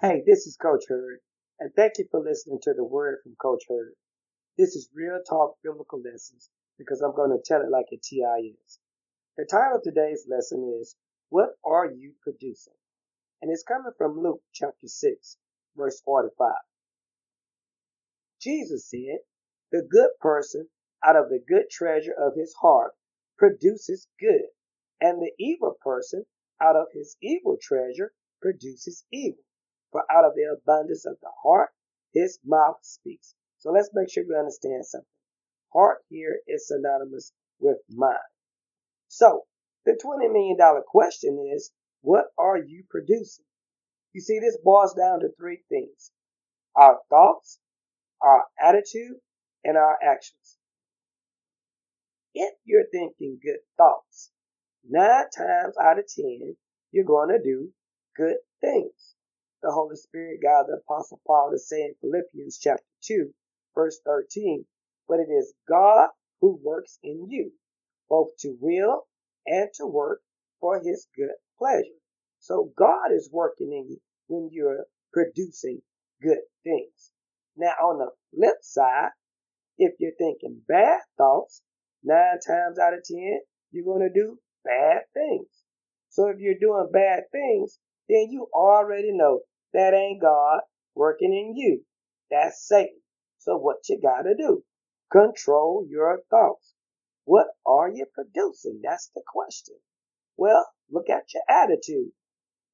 Hey, this is Coach Hurd, and thank you for listening to the word from Coach Hurd. This is Real Talk Biblical Lessons because I'm going to tell it like a TI is. The title of today's lesson is What Are You Producing? And it's coming from Luke chapter 6, verse 45. Jesus said, The good person out of the good treasure of his heart produces good, and the evil person out of his evil treasure produces evil. For out of the abundance of the heart, his mouth speaks. So let's make sure we understand something. Heart here is synonymous with mind. So the $20 million question is, what are you producing? You see, this boils down to three things. Our thoughts, our attitude, and our actions. If you're thinking good thoughts, nine times out of ten, you're going to do good things the Holy Spirit God the Apostle Paul to say in Philippians chapter 2, verse 13, but it is God who works in you, both to will and to work for his good pleasure. So God is working in you when you're producing good things. Now on the flip side, if you're thinking bad thoughts, nine times out of ten, you're going to do bad things. So if you're doing bad things, then you already know that ain't God working in you. That's Satan. So what you gotta do? Control your thoughts. What are you producing? That's the question. Well, look at your attitude.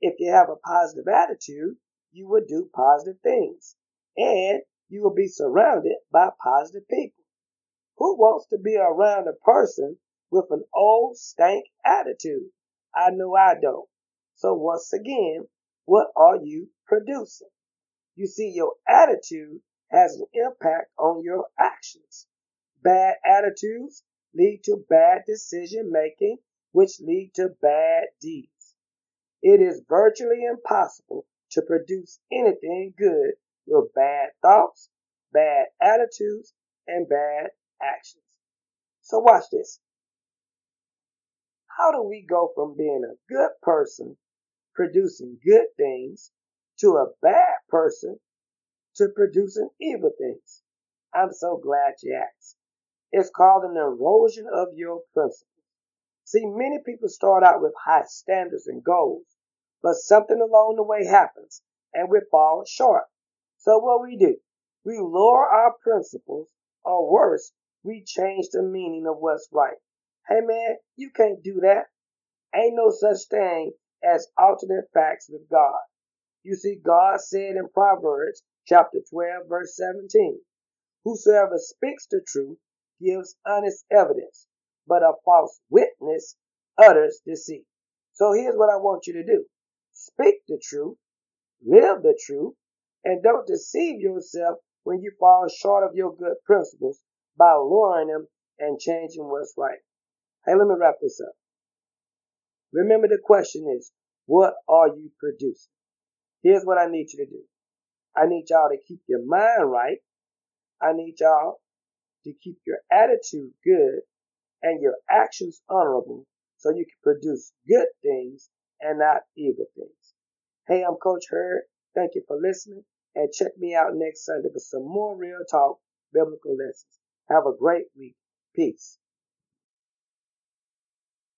If you have a positive attitude, you will do positive things. And you will be surrounded by positive people. Who wants to be around a person with an old stank attitude? I know I don't. So once again, what are you producing? You see, your attitude has an impact on your actions. Bad attitudes lead to bad decision making, which lead to bad deeds. It is virtually impossible to produce anything good with bad thoughts, bad attitudes, and bad actions. So watch this. How do we go from being a good person producing good things to a bad person to producing evil things? I'm so glad you asked. It's called an erosion of your principles. See, many people start out with high standards and goals, but something along the way happens and we fall short. So what we do, we lower our principles or worse, we change the meaning of what's right. Hey man, you can't do that. Ain't no such thing as alternate facts with God. You see, God said in Proverbs chapter 12, verse 17, Whosoever speaks the truth gives honest evidence, but a false witness utters deceit. So here's what I want you to do. Speak the truth, live the truth, and don't deceive yourself when you fall short of your good principles by lowering them and changing what's right. Hey, let me wrap this up. Remember the question is, what are you producing? Here's what I need you to do. I need y'all to keep your mind right. I need y'all to keep your attitude good and your actions honorable so you can produce good things and not evil things. Hey, I'm Coach Hurd. Thank you for listening and check me out next Sunday for some more real talk biblical lessons. Have a great week. Peace.